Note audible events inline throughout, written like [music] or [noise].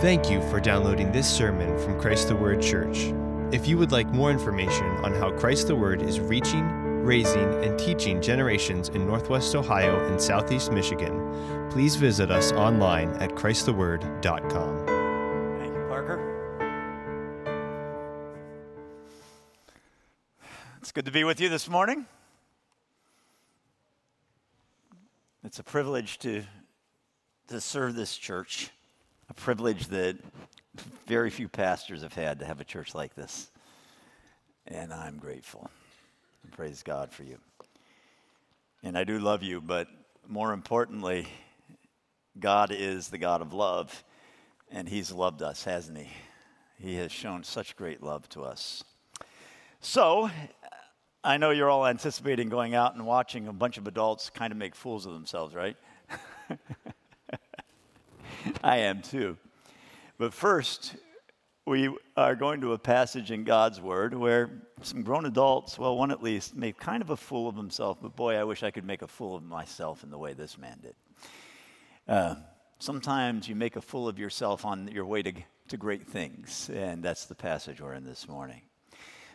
Thank you for downloading this sermon from Christ the Word Church. If you would like more information on how Christ the Word is reaching, raising, and teaching generations in Northwest Ohio and Southeast Michigan, please visit us online at ChristTheWord.com. Thank you, Parker. It's good to be with you this morning. It's a privilege to, to serve this church, a privilege that very few pastors have had to have a church like this. And I'm grateful. And praise God for you. And I do love you, but more importantly, God is the God of love, and He's loved us, hasn't He? He has shown such great love to us. So, I know you're all anticipating going out and watching a bunch of adults kind of make fools of themselves, right? [laughs] [laughs] I am too. But first, we are going to a passage in God's Word where some grown adults, well, one at least, made kind of a fool of himself, but boy, I wish I could make a fool of myself in the way this man did. Uh, sometimes you make a fool of yourself on your way to, to great things, and that's the passage we're in this morning.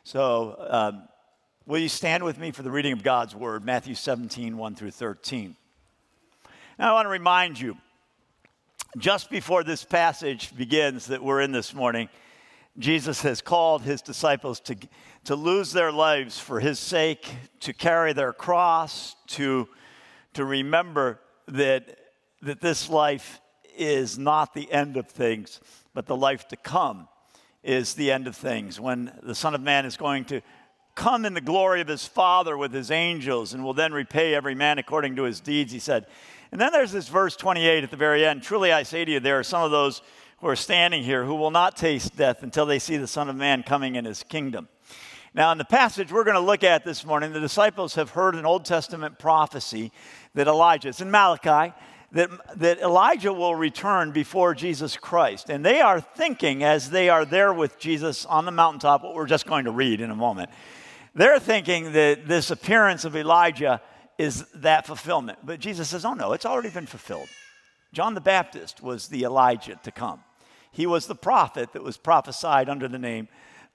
So, um, will you stand with me for the reading of God's Word, Matthew 17, 1 through 13? Now, I want to remind you, just before this passage begins that we're in this morning, Jesus has called his disciples to, to lose their lives for his sake, to carry their cross, to, to remember that, that this life is not the end of things, but the life to come is the end of things. When the Son of Man is going to come in the glory of his Father with his angels and will then repay every man according to his deeds, he said. And then there's this verse 28 at the very end. Truly I say to you, there are some of those who are standing here who will not taste death until they see the Son of Man coming in his kingdom. Now, in the passage we're going to look at this morning, the disciples have heard an Old Testament prophecy that Elijah, it's in Malachi, that, that Elijah will return before Jesus Christ. And they are thinking, as they are there with Jesus on the mountaintop, what we're just going to read in a moment, they're thinking that this appearance of Elijah is that fulfillment. But Jesus says, oh no, it's already been fulfilled. John the Baptist was the Elijah to come. He was the prophet that was prophesied under the name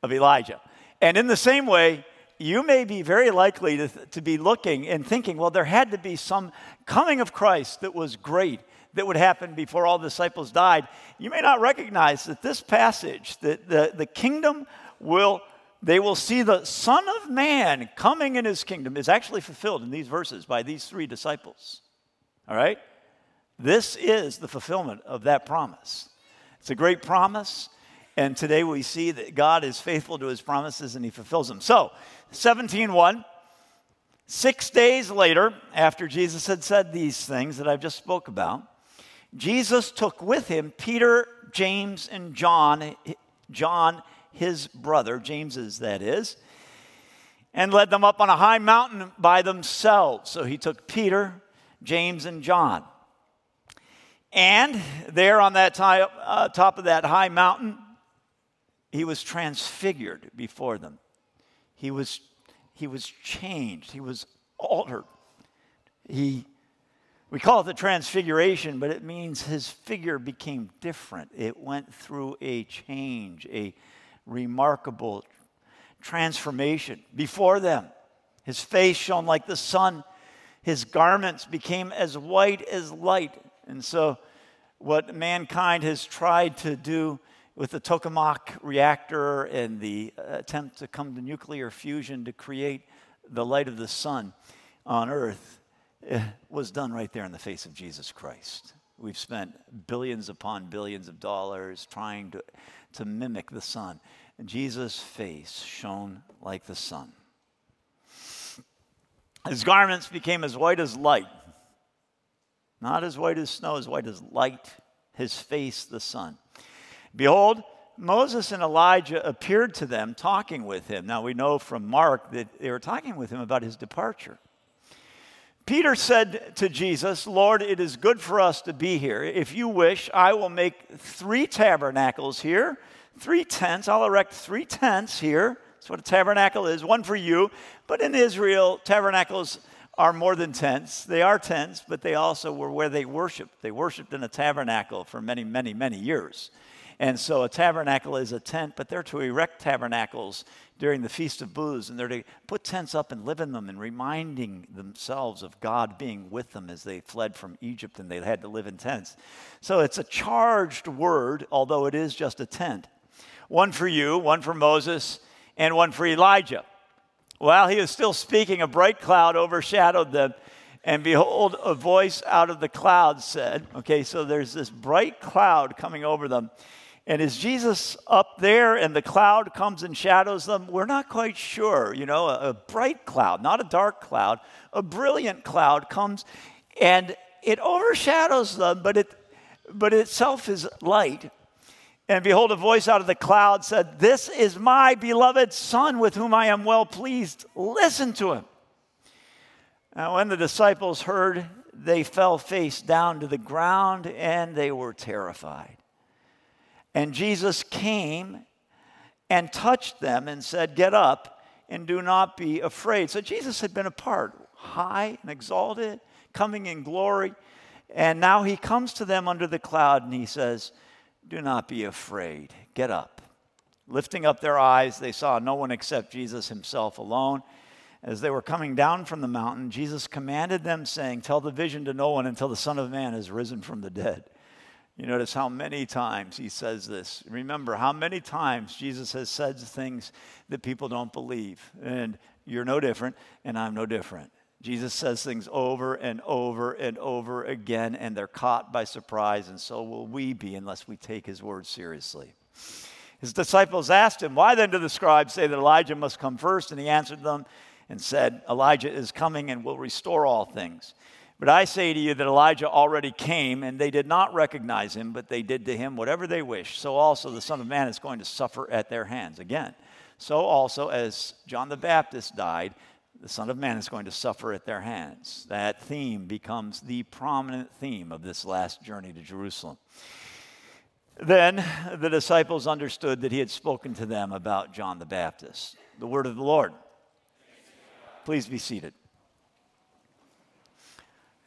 of Elijah. And in the same way, you may be very likely to, to be looking and thinking, well, there had to be some coming of Christ that was great that would happen before all the disciples died. You may not recognize that this passage, that the, the kingdom will, they will see the Son of Man coming in his kingdom, is actually fulfilled in these verses by these three disciples. All right? This is the fulfillment of that promise. It's a great promise. And today we see that God is faithful to his promises and he fulfills them. So, 17:1 6 days later after Jesus had said these things that I've just spoke about, Jesus took with him Peter, James and John, John his brother, James's that is, and led them up on a high mountain by themselves. So he took Peter, James and John. And there on that top, uh, top of that high mountain, he was transfigured before them. He was, he was changed. He was altered. He, we call it the transfiguration, but it means his figure became different. It went through a change, a remarkable transformation before them. His face shone like the sun. His garments became as white as light. And so, what mankind has tried to do with the tokamak reactor and the attempt to come to nuclear fusion to create the light of the sun on earth eh, was done right there in the face of Jesus Christ. We've spent billions upon billions of dollars trying to, to mimic the sun. Jesus' face shone like the sun. His garments became as white as light. Not as white as snow, as white as light, his face the sun. Behold, Moses and Elijah appeared to them talking with him. Now we know from Mark that they were talking with him about his departure. Peter said to Jesus, Lord, it is good for us to be here. If you wish, I will make three tabernacles here, three tents. I'll erect three tents here. That's what a tabernacle is one for you. But in Israel, tabernacles are more than tents. They are tents, but they also were where they worshiped. They worshiped in a tabernacle for many, many, many years. And so a tabernacle is a tent, but they're to erect tabernacles during the Feast of Booths, and they're to put tents up and live in them and reminding themselves of God being with them as they fled from Egypt and they had to live in tents. So it's a charged word, although it is just a tent. One for you, one for Moses, and one for Elijah. While he was still speaking, a bright cloud overshadowed them. And behold, a voice out of the cloud said, Okay, so there's this bright cloud coming over them. And is Jesus up there and the cloud comes and shadows them? We're not quite sure. You know, a, a bright cloud, not a dark cloud, a brilliant cloud comes and it overshadows them, but it but itself is light. And behold, a voice out of the cloud said, This is my beloved Son with whom I am well pleased. Listen to him. Now, when the disciples heard, they fell face down to the ground and they were terrified. And Jesus came and touched them and said, Get up and do not be afraid. So Jesus had been apart, high and exalted, coming in glory. And now he comes to them under the cloud and he says, Do not be afraid. Get up. Lifting up their eyes, they saw no one except Jesus himself alone. As they were coming down from the mountain, Jesus commanded them, saying, Tell the vision to no one until the Son of Man has risen from the dead. You notice how many times he says this. Remember how many times Jesus has said things that people don't believe. And you're no different, and I'm no different. Jesus says things over and over and over again, and they're caught by surprise, and so will we be unless we take his word seriously. His disciples asked him, Why then do the scribes say that Elijah must come first? And he answered them and said, Elijah is coming and will restore all things. But I say to you that Elijah already came, and they did not recognize him, but they did to him whatever they wished. So also the Son of Man is going to suffer at their hands. Again, so also as John the Baptist died, the Son of Man is going to suffer at their hands. That theme becomes the prominent theme of this last journey to Jerusalem. Then the disciples understood that he had spoken to them about John the Baptist. The word of the Lord. Please be seated.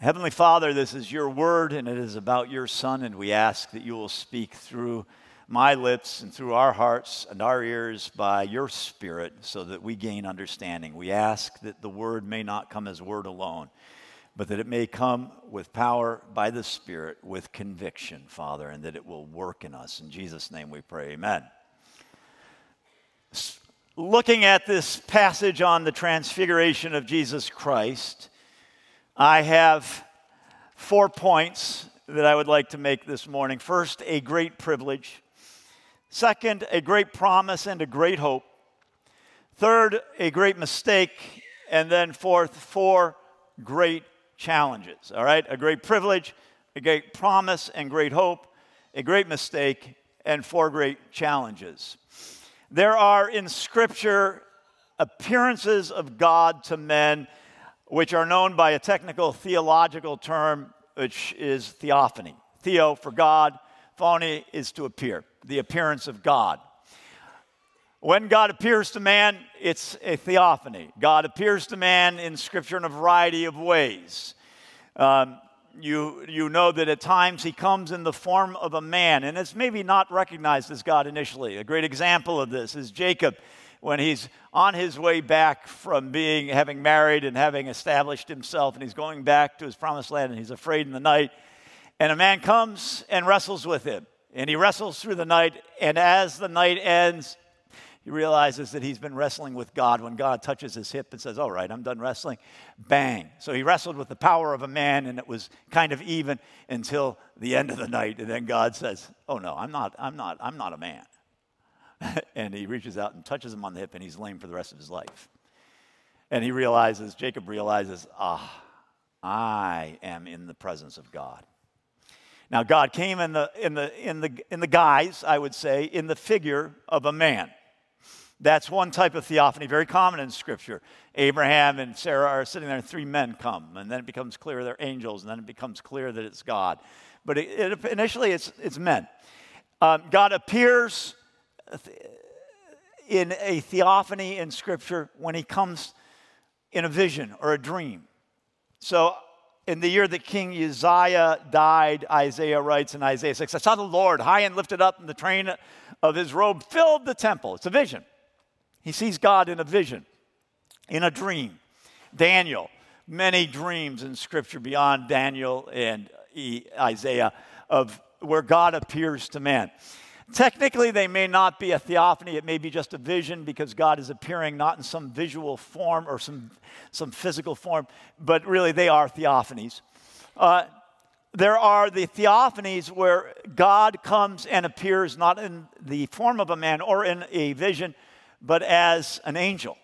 Heavenly Father, this is your word and it is about your Son, and we ask that you will speak through my lips and through our hearts and our ears by your Spirit so that we gain understanding. We ask that the word may not come as word alone, but that it may come with power by the Spirit, with conviction, Father, and that it will work in us. In Jesus' name we pray, amen. Looking at this passage on the transfiguration of Jesus Christ, I have four points that I would like to make this morning. First, a great privilege. Second, a great promise and a great hope. Third, a great mistake. And then fourth, four great challenges. All right? A great privilege, a great promise and great hope, a great mistake, and four great challenges. There are in Scripture appearances of God to men which are known by a technical theological term, which is theophany. Theo for God, phony is to appear, the appearance of God. When God appears to man, it's a theophany. God appears to man in Scripture in a variety of ways. Um, you, you know that at times he comes in the form of a man, and it's maybe not recognized as God initially. A great example of this is Jacob when he's on his way back from being having married and having established himself and he's going back to his promised land and he's afraid in the night and a man comes and wrestles with him and he wrestles through the night and as the night ends he realizes that he's been wrestling with God when God touches his hip and says, All right, I'm done wrestling. Bang. So he wrestled with the power of a man and it was kind of even until the end of the night. And then God says, Oh no, I'm not, I'm not, I'm not a man. [laughs] and he reaches out and touches him on the hip, and he's lame for the rest of his life. And he realizes, Jacob realizes, ah, I am in the presence of God. Now, God came in the, in the, in the, in the guise, I would say, in the figure of a man. That's one type of theophany, very common in Scripture. Abraham and Sarah are sitting there, and three men come, and then it becomes clear they're angels, and then it becomes clear that it's God. But it, it, initially, it's, it's men. Um, God appears in a theophany in Scripture when he comes in a vision or a dream. So, in the year that King Uzziah died, Isaiah writes in Isaiah 6, I saw the Lord high and lifted up, and the train of his robe filled the temple. It's a vision. He sees God in a vision, in a dream. Daniel, many dreams in Scripture beyond Daniel and Isaiah of where God appears to man. Technically, they may not be a theophany. It may be just a vision because God is appearing not in some visual form or some, some physical form, but really they are theophanies. Uh, there are the theophanies where God comes and appears not in the form of a man or in a vision, but as an angel.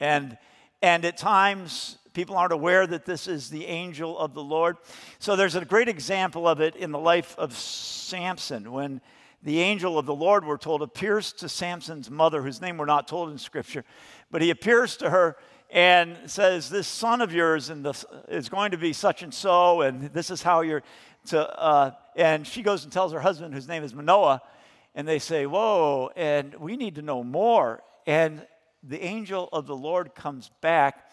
And, and at times, people aren't aware that this is the angel of the Lord. So there's a great example of it in the life of Samson when the angel of the Lord, we're told, appears to Samson's mother, whose name we're not told in Scripture, but he appears to her and says, This son of yours is going to be such and so, and this is how you're to. Uh, and she goes and tells her husband, whose name is Manoah, and they say, Whoa, and we need to know more. And the angel of the Lord comes back,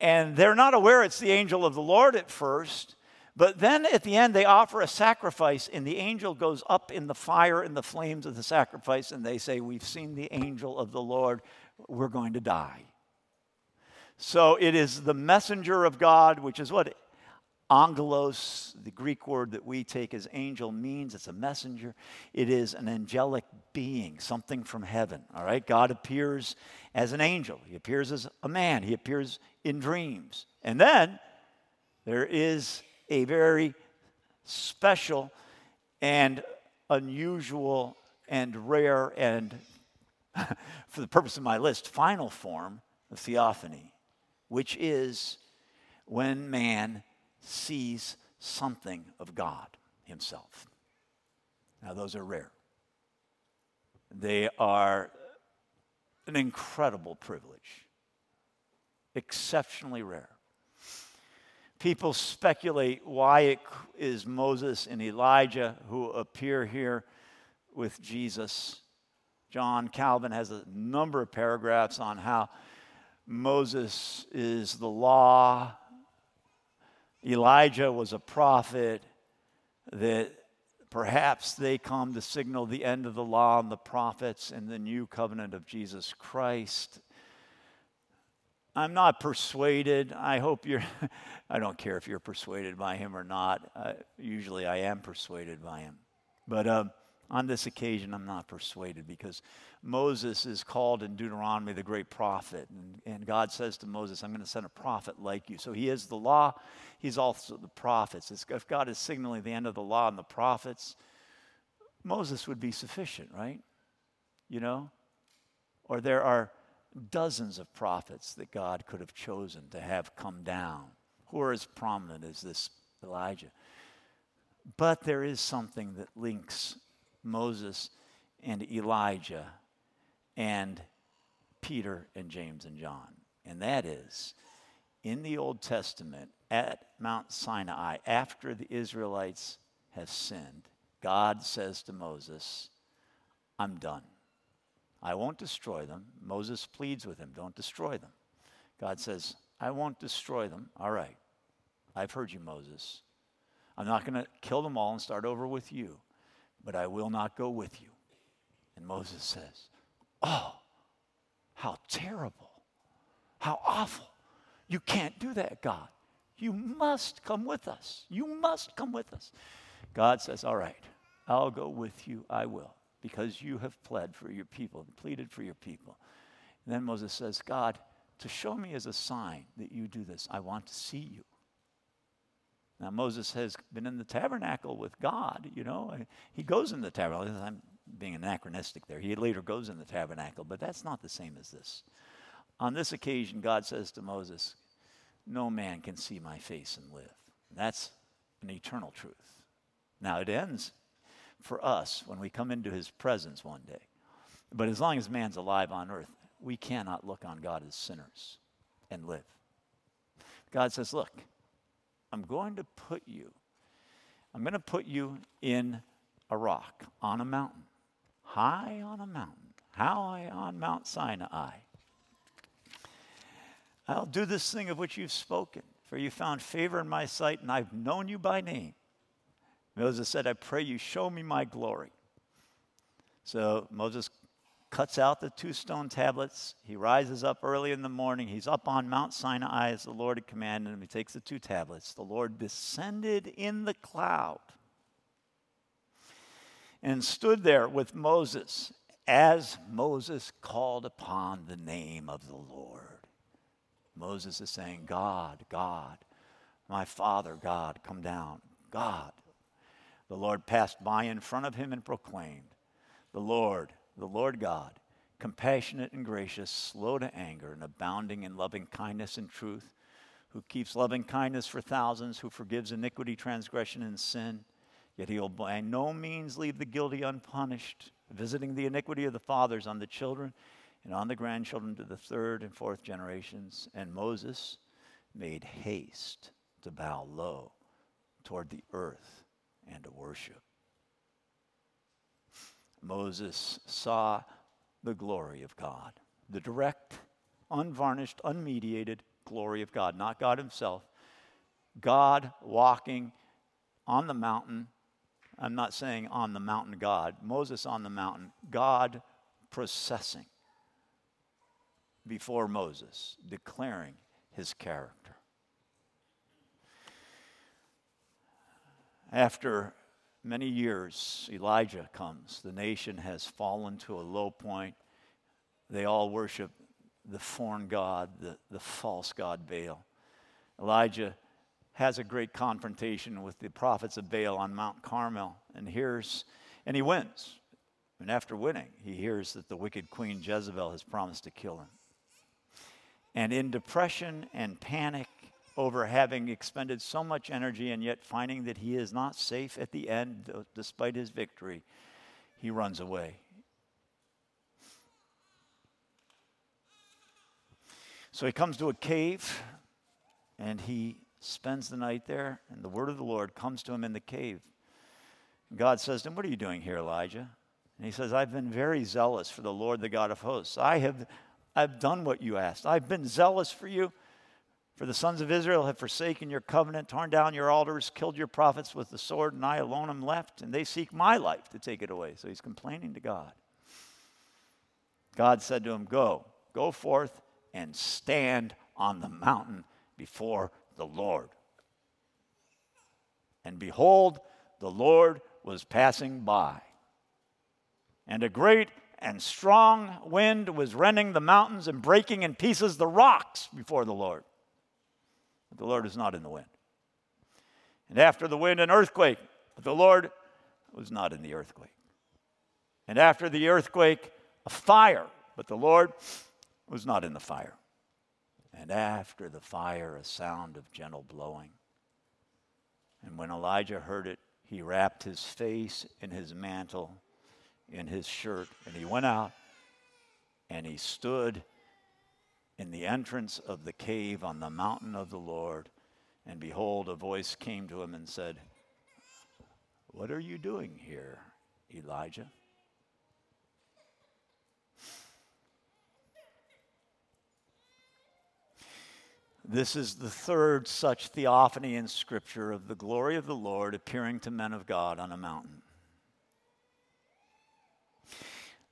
and they're not aware it's the angel of the Lord at first. But then at the end, they offer a sacrifice, and the angel goes up in the fire and the flames of the sacrifice, and they say, We've seen the angel of the Lord. We're going to die. So it is the messenger of God, which is what angelos, the Greek word that we take as angel, means. It's a messenger. It is an angelic being, something from heaven. All right? God appears as an angel, He appears as a man, He appears in dreams. And then there is a very special and unusual and rare and, [laughs] for the purpose of my list, final form of theophany, which is when man sees something of God himself. Now, those are rare. They are an incredible privilege, exceptionally rare. People speculate why it is Moses and Elijah who appear here with Jesus. John Calvin has a number of paragraphs on how Moses is the law, Elijah was a prophet, that perhaps they come to signal the end of the law and the prophets and the new covenant of Jesus Christ. I'm not persuaded. I hope you're, [laughs] I don't care if you're persuaded by him or not. Uh, usually I am persuaded by him. But uh, on this occasion, I'm not persuaded because Moses is called in Deuteronomy the great prophet. And, and God says to Moses, I'm going to send a prophet like you. So he is the law, he's also the prophets. It's, if God is signaling the end of the law and the prophets, Moses would be sufficient, right? You know? Or there are dozens of prophets that God could have chosen to have come down who are as prominent as this Elijah. But there is something that links Moses and Elijah and Peter and James and John, and that is in the Old Testament at Mount Sinai, after the Israelites have sinned, God says to Moses, I'm done. I won't destroy them. Moses pleads with him, Don't destroy them. God says, I won't destroy them. All right. I've heard you, Moses. I'm not going to kill them all and start over with you, but I will not go with you. And Moses says, Oh, how terrible. How awful. You can't do that, God. You must come with us. You must come with us. God says, All right, I'll go with you. I will because you have pled for your people and pleaded for your people. And then Moses says, God, to show me as a sign that you do this, I want to see you. Now, Moses has been in the tabernacle with God, you know. He goes in the tabernacle. I'm being anachronistic there. He later goes in the tabernacle, but that's not the same as this. On this occasion, God says to Moses, No man can see my face and live. That's an eternal truth. Now, it ends for us when we come into his presence one day. But as long as man's alive on earth, we cannot look on God as sinners and live. God says, Look, I'm going to put you, I'm going to put you in a rock on a mountain, high on a mountain, high on Mount Sinai. I'll do this thing of which you've spoken. for you found favor in my sight, and I've known you by name. Moses said, I pray you show me my glory. So Moses cuts out the two stone tablets. He rises up early in the morning. He's up on Mount Sinai as the Lord had commanded him. He takes the two tablets. The Lord descended in the cloud and stood there with Moses as Moses called upon the name of the Lord. Moses is saying, God, God, my Father, God, come down. God. The Lord passed by in front of him and proclaimed, The Lord, the Lord God, compassionate and gracious, slow to anger, and abounding in loving kindness and truth, who keeps loving kindness for thousands, who forgives iniquity, transgression, and sin. Yet he will by no means leave the guilty unpunished, visiting the iniquity of the fathers on the children and on the grandchildren to the third and fourth generations. And Moses made haste to bow low toward the earth and to worship. Moses saw the glory of God, the direct, unvarnished, unmediated glory of God, not God Himself. God walking on the mountain. I'm not saying on the mountain God, Moses on the mountain, God processing before Moses, declaring his character. After many years, Elijah comes. The nation has fallen to a low point. They all worship the foreign god, the, the false god Baal. Elijah has a great confrontation with the prophets of Baal on Mount Carmel and hears, and he wins. And after winning, he hears that the wicked queen Jezebel has promised to kill him. And in depression and panic over having expended so much energy and yet finding that he is not safe at the end, despite his victory, he runs away. So he comes to a cave and he spends the night there, and the word of the Lord comes to him in the cave. God says to him, What are you doing here, Elijah? And he says, I've been very zealous for the Lord, the God of hosts. I have I've done what you asked. I've been zealous for you. For the sons of Israel have forsaken your covenant, torn down your altars, killed your prophets with the sword, and I alone am left, and they seek my life to take it away. So he's complaining to God. God said to him, Go, go forth and stand on the mountain before the Lord. And behold, the Lord was passing by. And a great and strong wind was rending the mountains and breaking in pieces the rocks before the Lord. But the Lord is not in the wind. And after the wind, an earthquake, but the Lord was not in the earthquake. And after the earthquake, a fire, but the Lord was not in the fire. And after the fire, a sound of gentle blowing. And when Elijah heard it, he wrapped his face in his mantle in his shirt. And he went out and he stood in the entrance of the cave on the mountain of the Lord. And behold, a voice came to him and said, What are you doing here, Elijah? This is the third such theophany in Scripture of the glory of the Lord appearing to men of God on a mountain.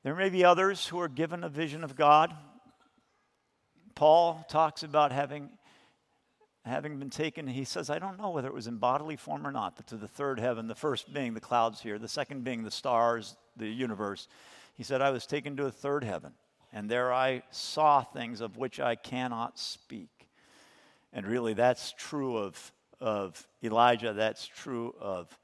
There may be others who are given a vision of God. Paul talks about having, having been taken, he says, I don't know whether it was in bodily form or not, but to the third heaven, the first being the clouds here, the second being the stars, the universe. He said, I was taken to a third heaven, and there I saw things of which I cannot speak. And really, that's true of, of Elijah, that's true of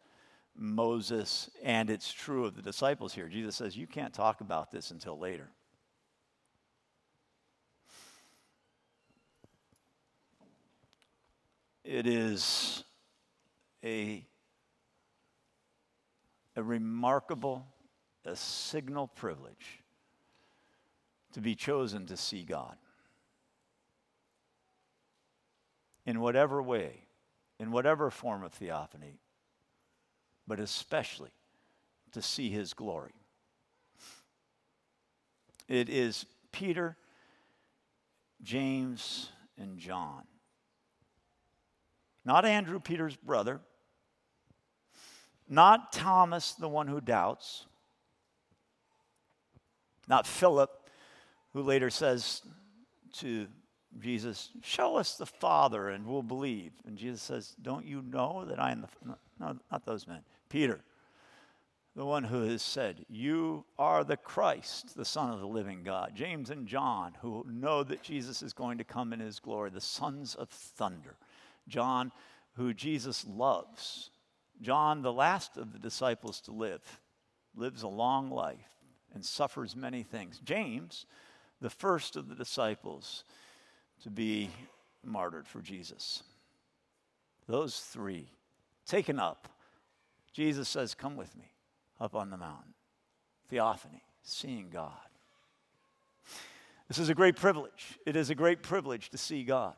Moses, and it's true of the disciples here. Jesus says, You can't talk about this until later. It is a, a remarkable, a signal privilege to be chosen to see God. In whatever way, in whatever form of theophany, but especially to see his glory. It is Peter, James, and John not Andrew, Peter's brother, not Thomas, the one who doubts, not Philip, who later says to Jesus, Show us the Father and we'll believe. And Jesus says, Don't you know that I am the. No, not those men. Peter, the one who has said, You are the Christ, the Son of the living God. James and John, who know that Jesus is going to come in his glory, the sons of thunder. John, who Jesus loves. John, the last of the disciples to live, lives a long life and suffers many things. James, the first of the disciples to be martyred for Jesus. Those three taken up. Jesus says, Come with me up on the mountain. Theophany, seeing God. This is a great privilege. It is a great privilege to see God.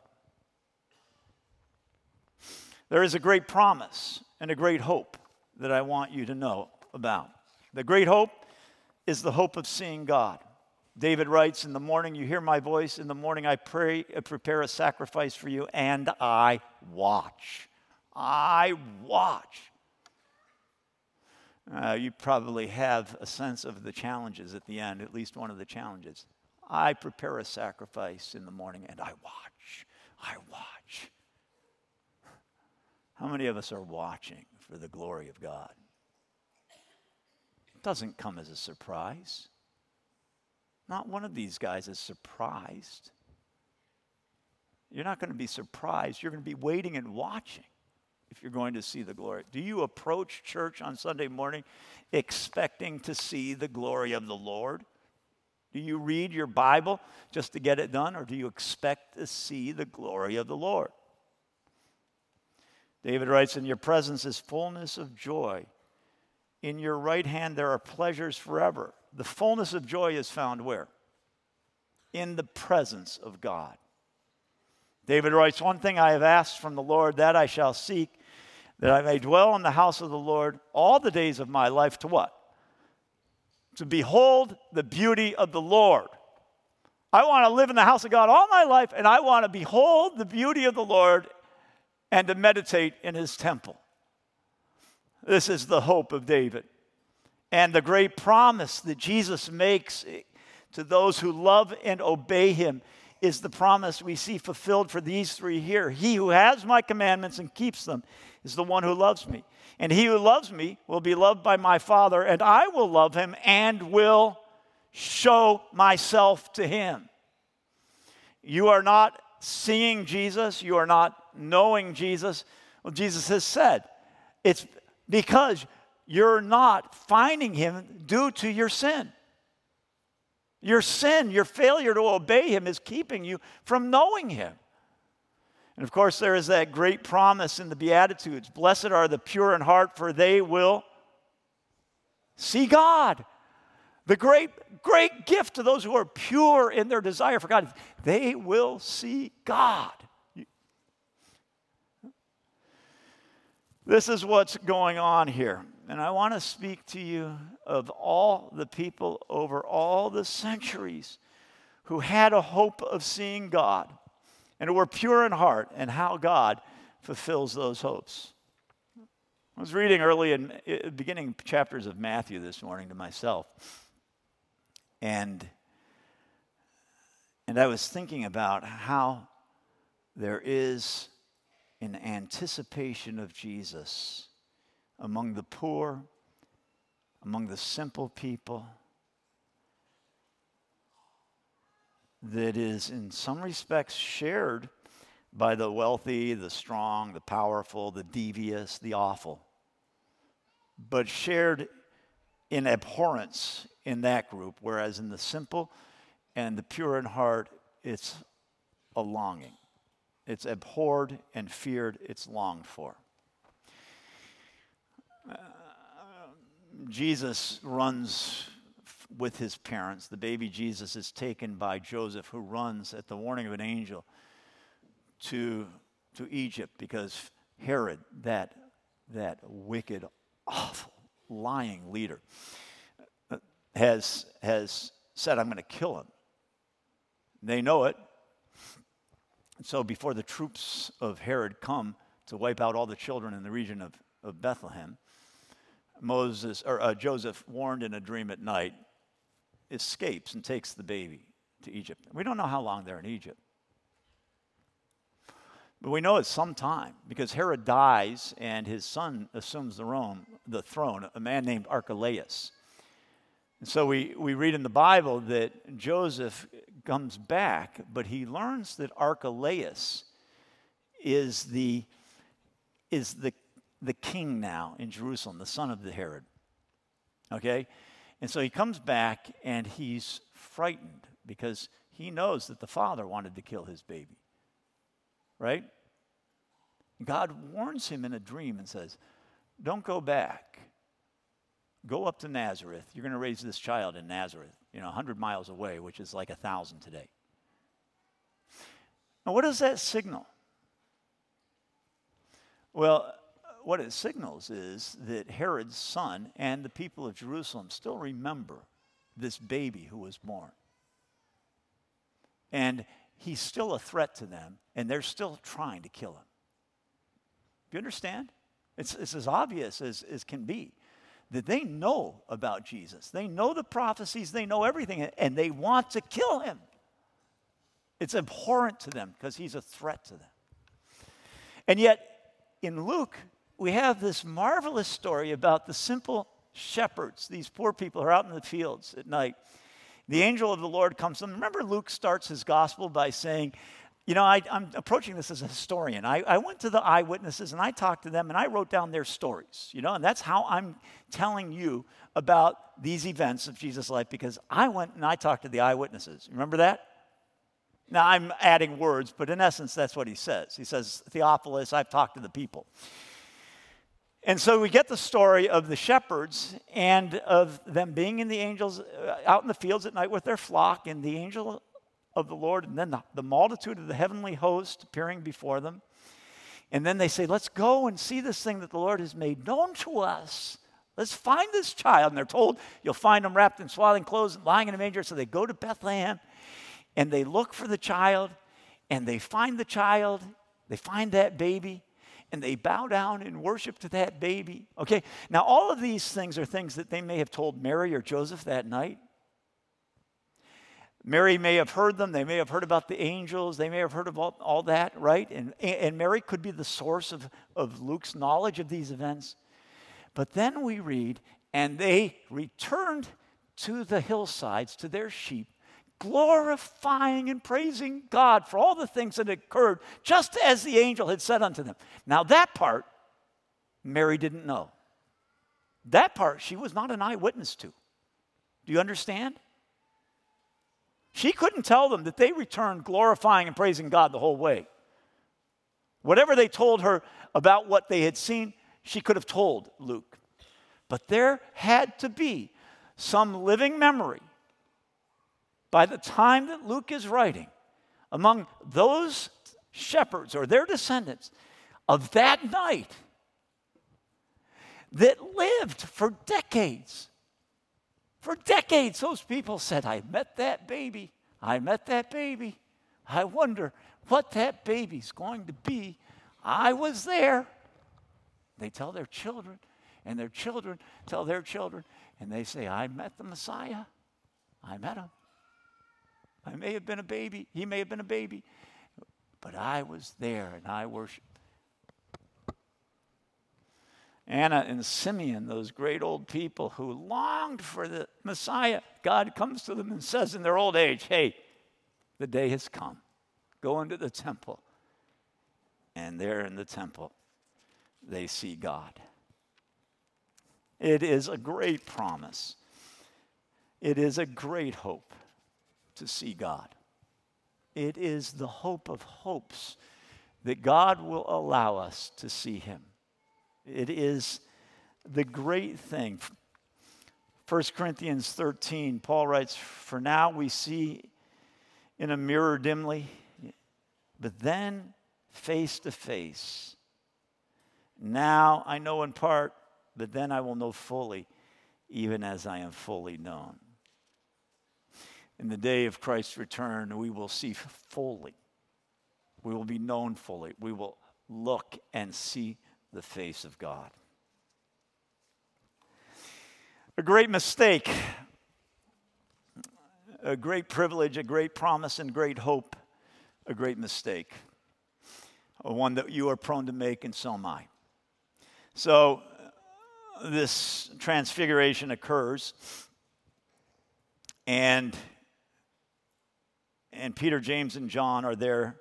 There is a great promise and a great hope that I want you to know about. The great hope is the hope of seeing God. David writes, In the morning you hear my voice, in the morning I pray, I prepare a sacrifice for you, and I watch. I watch. Uh, you probably have a sense of the challenges at the end, at least one of the challenges. I prepare a sacrifice in the morning and I watch. I watch. How many of us are watching for the glory of God? It doesn't come as a surprise. Not one of these guys is surprised. You're not going to be surprised. You're going to be waiting and watching if you're going to see the glory. Do you approach church on Sunday morning expecting to see the glory of the Lord? Do you read your Bible just to get it done, or do you expect to see the glory of the Lord? David writes, In your presence is fullness of joy. In your right hand there are pleasures forever. The fullness of joy is found where? In the presence of God. David writes, One thing I have asked from the Lord, that I shall seek, that I may dwell in the house of the Lord all the days of my life to what? To behold the beauty of the Lord. I want to live in the house of God all my life, and I want to behold the beauty of the Lord and to meditate in his temple. This is the hope of David. And the great promise that Jesus makes to those who love and obey him is the promise we see fulfilled for these three here. He who has my commandments and keeps them is the one who loves me. And he who loves me will be loved by my Father, and I will love him and will show myself to him. You are not seeing Jesus, you are not knowing Jesus. Well, Jesus has said it's because you're not finding him due to your sin. Your sin, your failure to obey him, is keeping you from knowing him. And of course, there is that great promise in the Beatitudes Blessed are the pure in heart, for they will see God. The great, great gift to those who are pure in their desire for God, they will see God. This is what's going on here. And I want to speak to you of all the people over all the centuries who had a hope of seeing God and who were pure in heart and how God fulfills those hopes. I was reading early in beginning chapters of Matthew this morning to myself. And and I was thinking about how there is an anticipation of Jesus among the poor, among the simple people, that is in some respects shared by the wealthy, the strong, the powerful, the devious, the awful, but shared in abhorrence in that group, whereas in the simple and the pure in heart, it's a longing. It's abhorred and feared, it's longed for. Jesus runs with his parents. The baby Jesus is taken by Joseph, who runs at the warning of an angel to, to Egypt because Herod, that, that wicked, awful, lying leader, uh, has, has said, I'm going to kill him. They know it. And so before the troops of Herod come, to wipe out all the children in the region of, of Bethlehem. Moses or uh, Joseph, warned in a dream at night, escapes and takes the baby to Egypt. We don't know how long they're in Egypt. But we know it's some time because Herod dies and his son assumes the, Rome, the throne, a man named Archelaus. And so we, we read in the Bible that Joseph comes back, but he learns that Archelaus is the, is the, the king now in Jerusalem, the son of the Herod. Okay? And so he comes back and he's frightened because he knows that the father wanted to kill his baby. Right? God warns him in a dream and says, Don't go back. Go up to Nazareth. You're going to raise this child in Nazareth, you know, 100 miles away, which is like a 1,000 today. Now, what does that signal? Well, what it signals is that Herod's son and the people of Jerusalem still remember this baby who was born. And he's still a threat to them, and they're still trying to kill him. Do you understand? It's, it's as obvious as, as can be that they know about Jesus. They know the prophecies, they know everything, and they want to kill him. It's abhorrent to them because he's a threat to them. And yet, in Luke, we have this marvelous story about the simple shepherds, these poor people are out in the fields at night. The angel of the Lord comes to them. Remember, Luke starts his gospel by saying, you know, I, am approaching this as a historian. I, I, went to the eyewitnesses and I talked to them and I wrote down their stories, you know, and that's how I'm telling you about these events of Jesus' life because I went and I talked to the eyewitnesses. Remember that? Now, I'm adding words, but in essence, that's what he says. He says, Theophilus, I've talked to the people. And so we get the story of the shepherds and of them being in the angels uh, out in the fields at night with their flock, and the angel of the Lord, and then the, the multitude of the heavenly host appearing before them. And then they say, Let's go and see this thing that the Lord has made known to us. Let's find this child. And they're told, You'll find him wrapped in swaddling clothes, and lying in a manger. So they go to Bethlehem and they look for the child, and they find the child. They find that baby and they bow down and worship to that baby. Okay, now all of these things are things that they may have told Mary or Joseph that night. Mary may have heard them. They may have heard about the angels. They may have heard all, all that, right? And, and Mary could be the source of, of Luke's knowledge of these events. But then we read, and they returned to the hillsides, to their sheep, glorifying and praising God for all the things that occurred, just as the angel had said unto them. Now, that part, Mary didn't know. That part, she was not an eyewitness to. Do you understand? She couldn't tell them that they returned glorifying and praising God the whole way. Whatever they told her about what they had seen, she could have told Luke. But there had to be some living memory by the time that Luke is writing, among those shepherds or their descendants of that night that lived for decades. For decades, those people said, I met that baby. I met that baby. I wonder what that baby's going to be. I was there. They tell their children, and their children tell their children, and they say, I met the Messiah. I met him. I may have been a baby. He may have been a baby. But I was there and I worshiped. Anna and Simeon, those great old people who longed for the Messiah, God comes to them and says in their old age, Hey, the day has come. Go into the temple. And there in the temple, they see God. It is a great promise, it is a great hope to see God. It is the hope of hopes that God will allow us to see Him. It is the great thing. 1 Corinthians 13, Paul writes, For now we see in a mirror dimly, but then face to face. Now I know in part, but then I will know fully, even as I am fully known in the day of Christ's return, we will see fully. We will be known fully. We will look and see the face of God. A great mistake, a great privilege, a great promise, and great hope, a great mistake. One that you are prone to make, and so am I. So, this transfiguration occurs, and, and Peter, James, and John are there,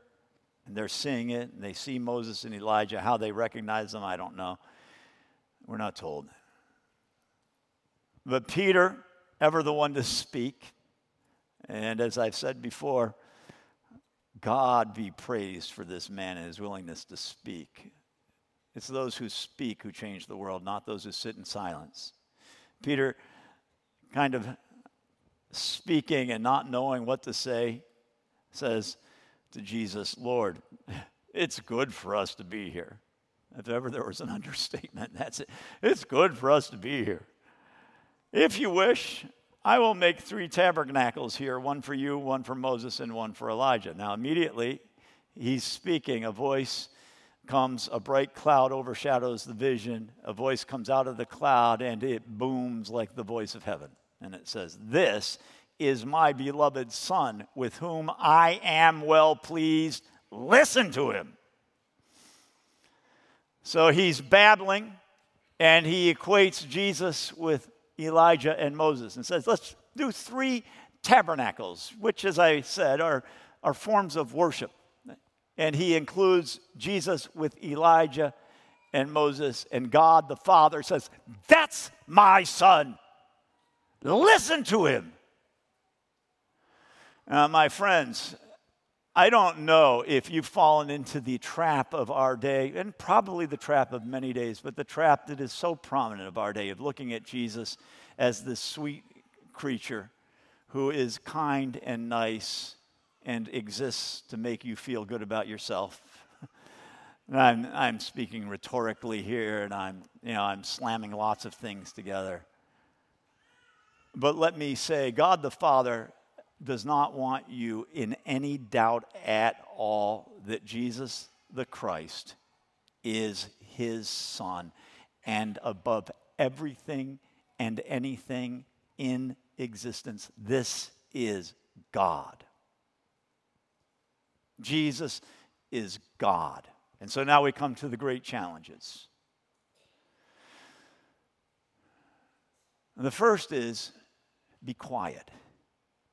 and they're seeing it, and they see Moses and Elijah. How they recognize them, I don't know. We're not told. But Peter, ever the one to speak, and as I've said before, God be praised for this man and his willingness to speak. It's those who speak who change the world, not those who sit in silence. Peter, kind of speaking and not knowing what to say, says to Jesus, Lord, it's good for us to be here. If ever there was an [laughs] understatement, that's it. It's good for us to be here. If you wish, I will make three tabernacles here one for you, one for Moses, and one for Elijah. Now, immediately, he's speaking. A voice comes, a bright cloud overshadows the vision. A voice comes out of the cloud, and it booms like the voice of heaven. And it says, This is my beloved Son, with whom I am well pleased. Listen to him. So he's babbling, and he equates Jesus with Elijah and Moses and says, let's do three tabernacles, which, as I said, are, are forms of worship. And he includes Jesus with Elijah and Moses, and God the Father says, That's my son. Listen to him. Uh, my friends, I don't know if you've fallen into the trap of our day, and probably the trap of many days, but the trap that is so prominent of our day of looking at Jesus as this sweet creature who is kind and nice and exists to make you feel good about yourself. [laughs] I'm, I'm speaking rhetorically here, and I'm, you know, I'm slamming lots of things together. But let me say, God the Father does not want you in any doubt at all that Jesus the Christ is his son and above everything and anything in existence, this is God. Jesus is God. And so now we come to the great challenges. The first is be quiet.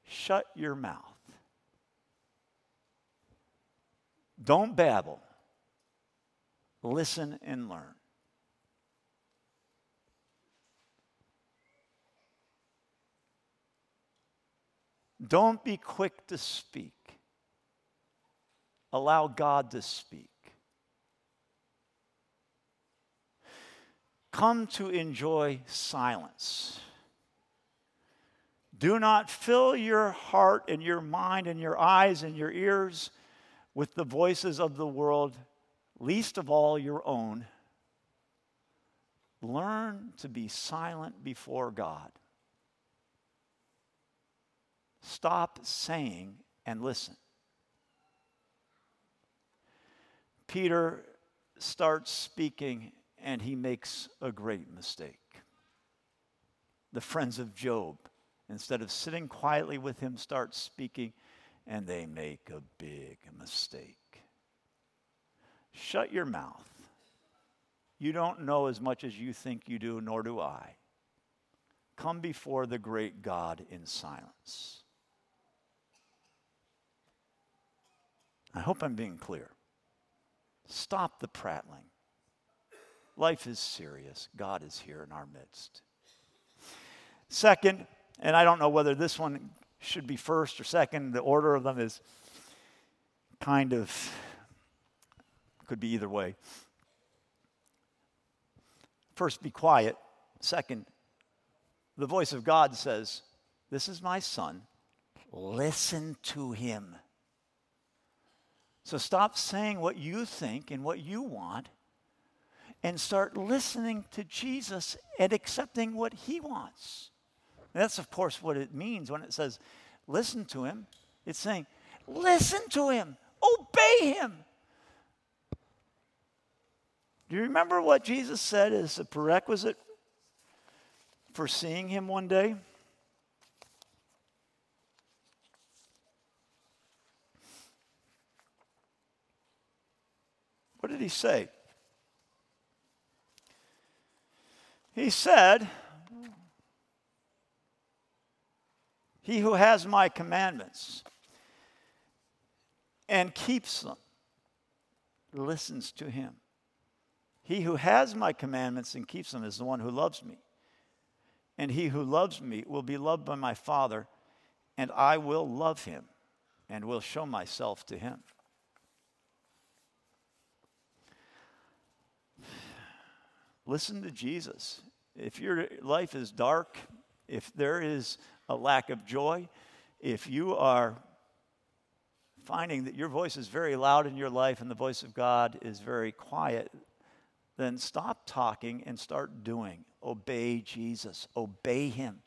Shut your mouth. Don't babble. Listen and learn. Don't be quick to speak. Allow God to speak. Come to enjoy silence. Do not fill your heart and your mind and your eyes and your ears with the voices of the world, least of all your own. Learn to be silent before God. Stop saying and listen. Peter starts speaking and he makes a great mistake. The friends of Job instead of sitting quietly with him, start speaking, and they make a big mistake. Shut your mouth. You don't know as much as you think you do, nor do I. Come before the great God in silence. I hope I'm being clear. Stop the prattling. Life is serious. God is here in our midst. Second, and I don't know whether this one should be first or second. The order of them is kind of, could be either way. First, be quiet. Second, the voice of God says, This is my son. Listen to him. So stop saying what you think and what you want and start listening to Jesus and accepting what he wants. And that's, of course, what it means when it says, listen to him. It's saying, listen to him, obey him. Do you remember what Jesus said is a prerequisite for seeing him one day? What did he say? He said, He who has my commandments and keeps them listens to him. He who has my commandments and keeps them is the one who loves me. And he who loves me will be loved by my Father, and I will love him and will show myself to him. Listen to Jesus. If your life is dark, if there is a lack of joy, if you are finding that your voice is very loud in your life and the voice of God is very quiet, then stop talking and start doing. Obey Jesus, obey Him.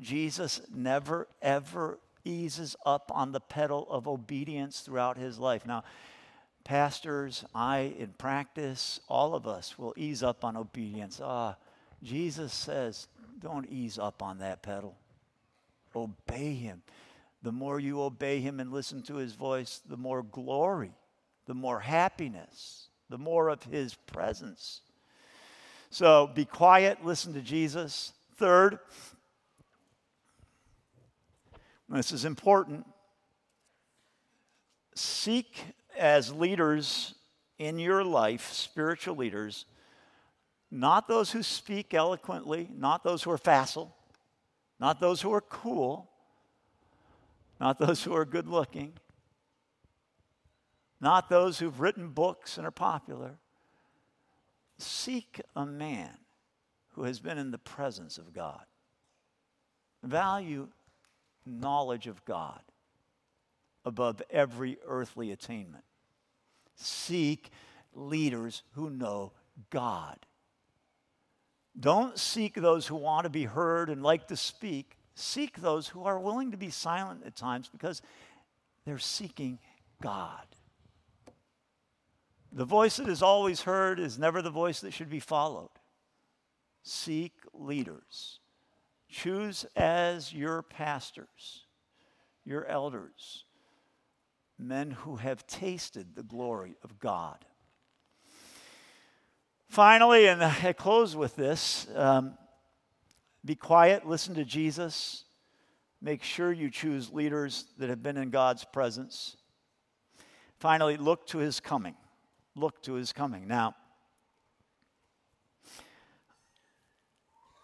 Jesus never, ever eases up on the pedal of obedience throughout his life. Now, pastors, I in practice, all of us will ease up on obedience. Ah, Jesus says, don't ease up on that pedal. Obey him. The more you obey him and listen to his voice, the more glory, the more happiness, the more of his presence. So be quiet, listen to Jesus. Third, this is important, seek as leaders in your life, spiritual leaders, not those who speak eloquently, not those who are facile, not those who are cool, not those who are good looking, not those who've written books and are popular. Seek a man who has been in the presence of God. Value knowledge of God above every earthly attainment. Seek leaders who know God. Don't seek those who want to be heard and like to speak. Seek those who are willing to be silent at times because they're seeking God. The voice that is always heard is never the voice that should be followed. Seek leaders. Choose as your pastors, your elders, men who have tasted the glory of God. Finally, and I [laughs] close with this um, be quiet, listen to Jesus. Make sure you choose leaders that have been in God's presence. Finally, look to his coming. Look to his coming. Now,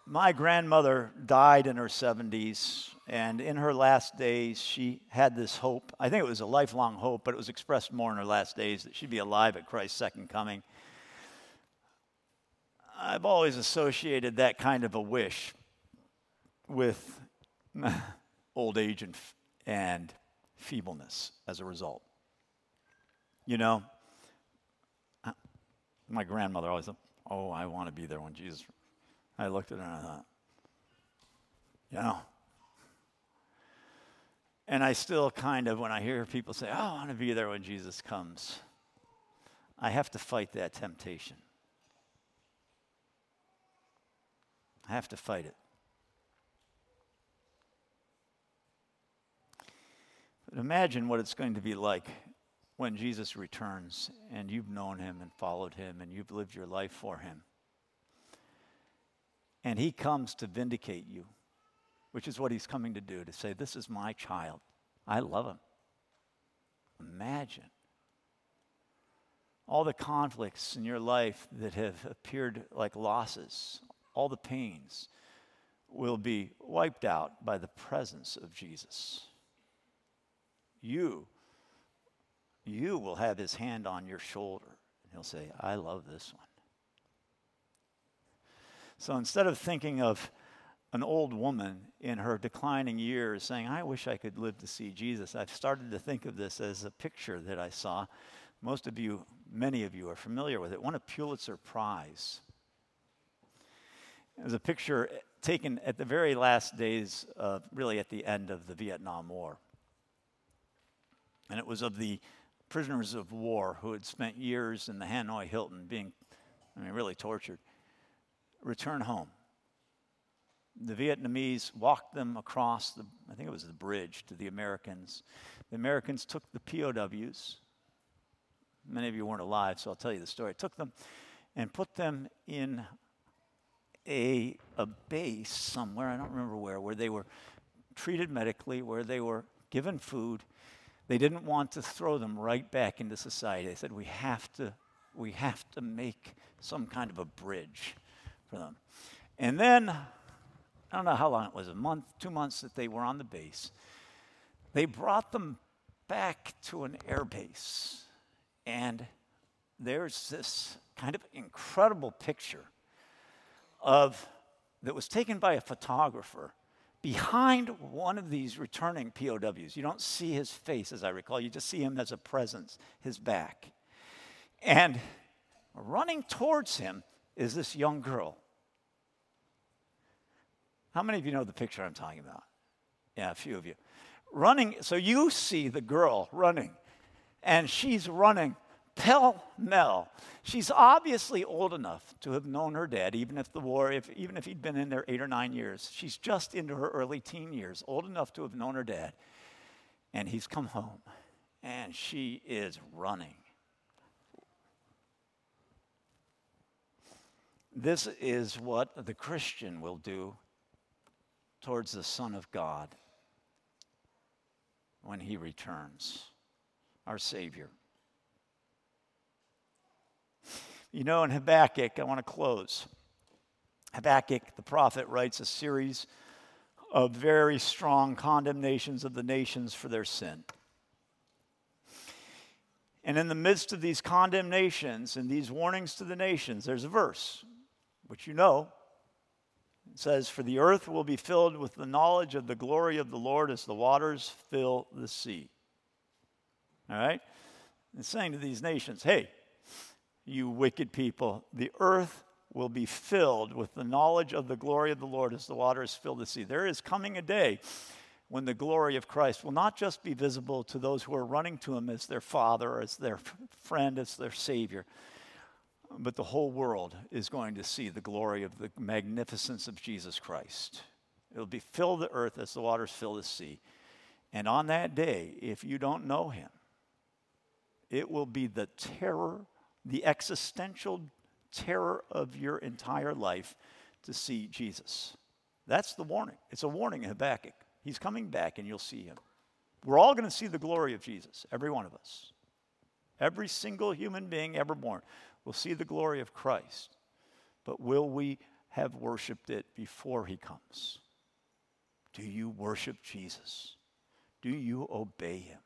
my grandmother died in her 70s, and in her last days, she had this hope. I think it was a lifelong hope, but it was expressed more in her last days that she'd be alive at Christ's second coming. I've always associated that kind of a wish with [laughs] old age and, and feebleness as a result. You know, my grandmother always said, Oh, I want to be there when Jesus. I looked at her and I thought, You know. And I still kind of, when I hear people say, Oh, I want to be there when Jesus comes, I have to fight that temptation. I have to fight it. But imagine what it's going to be like when Jesus returns and you've known him and followed him and you've lived your life for him. And he comes to vindicate you, which is what he's coming to do to say, This is my child. I love him. Imagine all the conflicts in your life that have appeared like losses, all the pains will be wiped out by the presence of Jesus. You, you will have his hand on your shoulder, and he'll say, I love this one. So instead of thinking of an old woman in her declining years saying, I wish I could live to see Jesus, I've started to think of this as a picture that I saw. Most of you, many of you, are familiar with it. Won a Pulitzer Prize it was a picture taken at the very last days, of, really at the end of the Vietnam War. And it was of the prisoners of war who had spent years in the Hanoi Hilton being I mean, really tortured, return home. The Vietnamese walked them across the, I think it was the bridge to the Americans. The Americans took the POWs. Many of you weren't alive, so I'll tell you the story. Took them and put them in a, a base somewhere, I don't remember where, where they were treated medically, where they were given food. They didn't want to throw them right back into society. They said, we have to, we have to make some kind of a bridge for them. And then, I don't know how long it was, a month, two months that they were on the base. They brought them back to an air base. And there's this kind of incredible picture of that was taken by a photographer behind one of these returning POWs. You don't see his face, as I recall, you just see him as a presence, his back. And running towards him is this young girl. How many of you know the picture I'm talking about? Yeah, a few of you. Running, so you see the girl running, and she's running pell mell. She's obviously old enough to have known her dad, even if the war, if, even if he'd been in there eight or nine years. She's just into her early teen years, old enough to have known her dad. And he's come home, and she is running. This is what the Christian will do towards the Son of God when he returns, our Savior. You know, in Habakkuk, I want to close. Habakkuk, the prophet, writes a series of very strong condemnations of the nations for their sin. And in the midst of these condemnations and these warnings to the nations, there's a verse, which you know. It says, For the earth will be filled with the knowledge of the glory of the Lord as the waters fill the sea. All right? It's saying to these nations, hey, you wicked people. The earth will be filled with the knowledge of the glory of the Lord as the waters fill the sea. There is coming a day when the glory of Christ will not just be visible to those who are running to him as their father, as their friend, as their savior, but the whole world is going to see the glory of the magnificence of Jesus Christ. It'll be fill the earth as the waters fill the sea. And on that day, if you don't know him, it will be the terror the existential terror of your entire life to see Jesus. That's the warning. It's a warning in Habakkuk. He's coming back and you'll see him. We're all going to see the glory of Jesus, every one of us. Every single human being ever born will see the glory of Christ. But will we have worshiped it before he comes? Do you worship Jesus? Do you obey him?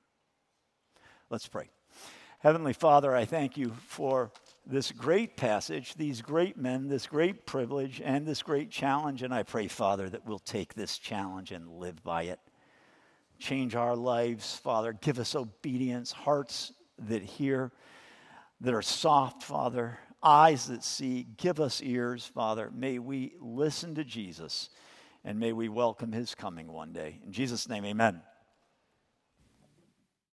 Let's pray. Heavenly Father, I thank you for this great passage, these great men, this great privilege, and this great challenge. And I pray, Father, that we'll take this challenge and live by it. Change our lives, Father. Give us obedience, hearts that hear, that are soft, Father, eyes that see. Give us ears, Father. May we listen to Jesus, and may we welcome his coming one day. In Jesus' name, amen.